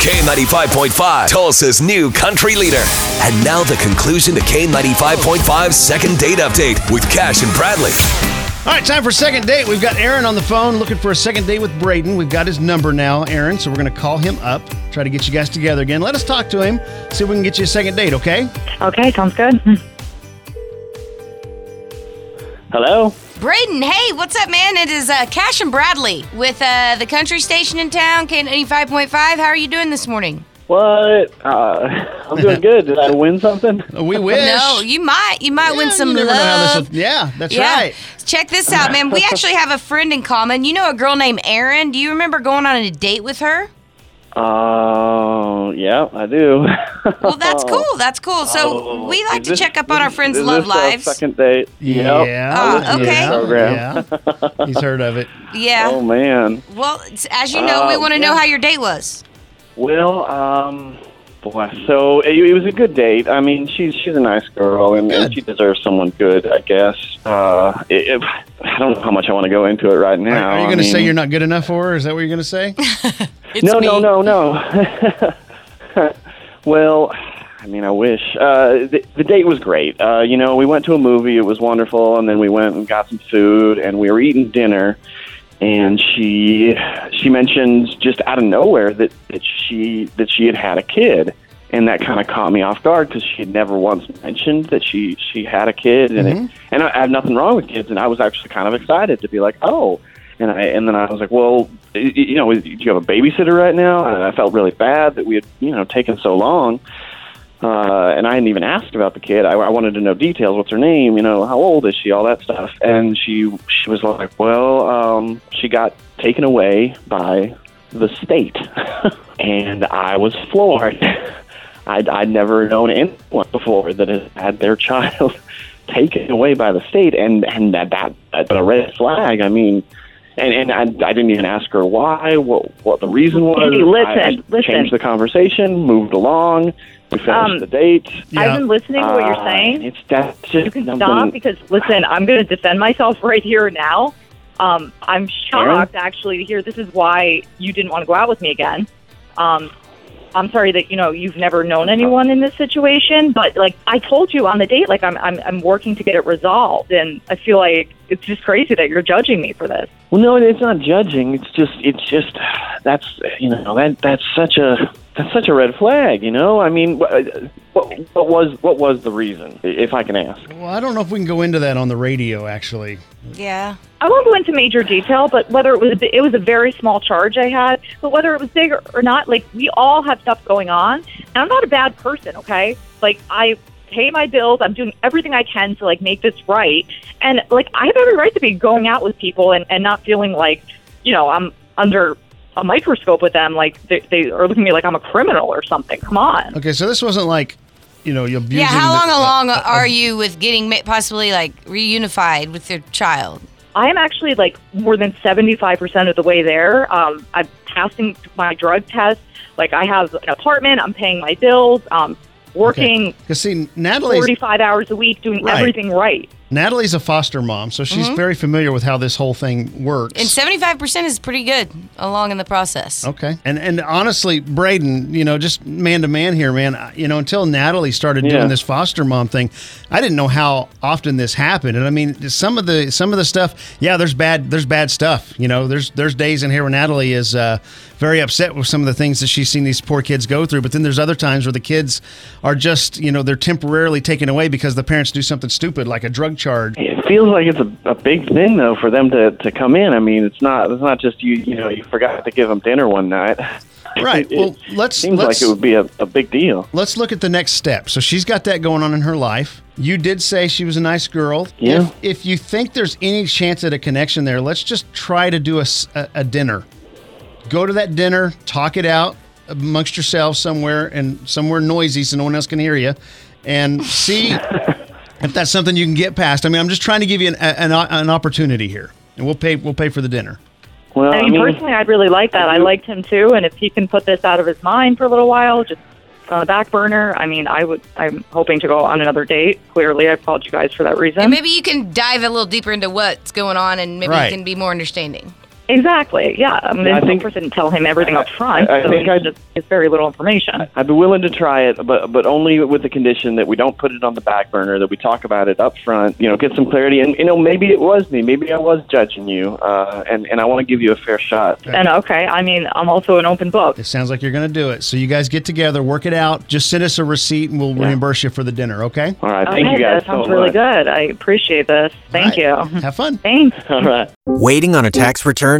K95.5, Tulsa's new country leader. And now the conclusion to K95.5's second date update with Cash and Bradley. All right, time for second date. We've got Erin on the phone looking for a second date with Braden. We've got his number now, Erin, so we're going to call him up, try to get you guys together again. Let us talk to him, see if we can get you a second date, okay? Okay, sounds good. Hello. Braden, hey, what's up, man? It is uh, Cash and Bradley with uh, the country station in town, K95.5. How are you doing this morning? What? Uh, I'm doing good. Did I win something? We wish. No, you might. You might win Yeah, some you never know how this love. will- yeah, that's Yeah. right. Check this out, man. We actually have a friend in common. You know a girl named Erin. Do you remember going on a date with her? Oh, yeah, I do. Well, that's cool. That's cool. So we like to this- check up on our friends' is love this a lives. second date. Yep. Yeah. Oh, okay. Yeah, Program. yeah. He's heard of it. Yeah. Oh man. Well, as you know, we Uh, want to know how your date was. Well, um, boy. So it, it was a good date. I mean, she's she's a nice girl, and, and she deserves someone good, I guess. Uh, it, it, I don't know how much I want to go into it right now. are you I going to say mean- you're not good enough for her? Is that what you're going to say? It's no, me. no, no, no. well, I mean, I wish. Uh, the, the date was great. Uh, you know, we went to a movie. It was wonderful, and then we went and got some food, and we were eating dinner. And she she mentioned just out of nowhere that, that she that she had had a kid, and that kind of caught me off guard because she had never once mentioned that she she had a kid, and it, and I, I have nothing wrong with kids, and I was actually kind of excited to be like, oh, and I and then I was like, well, you know, do you have a babysitter right now? And I felt really bad that we had you know taken so long. Uh, and I hadn't even asked about the kid. I, I wanted to know details. What's her name? You know, how old is she? All that stuff. And she she was like, well, um, she got taken away by the state, and I was floored. I'd, I'd never known anyone before that had had their child taken away by the state, and and that that that's a red flag. I mean. And, and I, I didn't even ask her why, what, what the reason was. Hey, listen, I, I listen. changed the conversation, moved along. We finished Um, the date. Yeah. I've been listening to what you're Uh, saying. It's that's just You can something. stop because listen, I'm going to defend myself right here now. Um, I'm shocked actually to hear this is why you didn't want to go out with me again. Um, I'm sorry that you know you've never known anyone in this situation, but like I told you on the date, like I'm I'm I'm working to get it resolved, and I feel like it's just crazy that you're judging me for this. Well, no, it's not judging. It's just, it's just, that's, you know, that that's such a that's such a red flag. You know, I mean, what, uh, what, what was what was the reason, if I can ask? Well, I don't know if we can go into that on the radio, actually. Yeah. I won't go into major detail, but whether it was a, it was a very small charge I had, but whether it was big or, or not, like we all have stuff going on. And I'm not a bad person, okay? Like I pay my bills, I'm doing everything I can to like make this right, and like I have every right to be going out with people and and not feeling like you know I'm under a microscope with them, like they, they are looking at me like I'm a criminal or something. Come on. Okay, so this wasn't like, you know, you abusing. Yeah. How long uh, along uh, are you with getting possibly like reunified with your child? I am actually like more than 75% of the way there. Um, I'm passing my drug test. Like I have an apartment, I'm paying my bills, um, working Because see, Natalie's 45 hours a week, doing Right. everything right. Natalie's a foster mom, so she's very familiar with how this whole thing works. And 75% is pretty good along in the process. Okay. And and honestly, Braden, you know, just man to man here, man, you know, until Natalie started Yeah. doing this foster mom thing, I didn't know how often this happened. And I mean, some of the some of the stuff, yeah, there's bad there's bad stuff. You know, there's there's days in here where Natalie is uh, very upset with some of the things that she's seen these poor kids go through. But then there's other times where the kids are just, you know, they're temporarily taken away because the parents do something stupid like a drug charge. It feels like it's a, a big thing though for them to to come in. I mean, it's not it's not just you you know you forgot to give them dinner one night. Right. It, Well, let's seems let's like it would be a, a big deal. let's look at the next step. So she's got that going on in her life. You did say she was a nice girl. Yeah. If, if you think there's any chance at a connection there, let's just try to do a dinner. Go to that dinner, talk it out. amongst yourselves somewhere and somewhere noisy so no one else can hear you, and see if that's something you can get past. I mean, I'm just trying to give you an, an, an opportunity here, and we'll pay we'll pay for the dinner. Well, I mean, personally, I'd really like that. I liked him too, and if he can put this out of his mind for a little while, just on the back burner, I mean, I would. I'm hoping to go on another date. Clearly, I've called you guys for that reason. And maybe you can dive a little deeper into what's going on, and maybe Right. you can be more understanding. Exactly. Yeah. I mean, I I think- didn't tell him everything up front. I- I so think it's I'd- just it's very little information. I'd be willing to try it, but but only with the condition that we don't put it on the back burner, that we talk about it up front. You know, get some clarity, and you know, maybe it was me, maybe I was judging you, uh, and and I want to give you a fair shot. And okay, I mean, I'm also an open book. It sounds like you're going to do it. So you guys get together, work it out. Just send us a receipt, and we'll reimburse you for the dinner. Okay? All right, thank okay, you guys that sounds so really much. good. I appreciate this. Thank All right. you. Have fun. Thanks. All right. Waiting on a tax return?